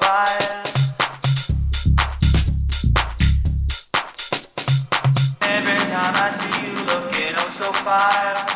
fire. Every time I see you looking oh so fire.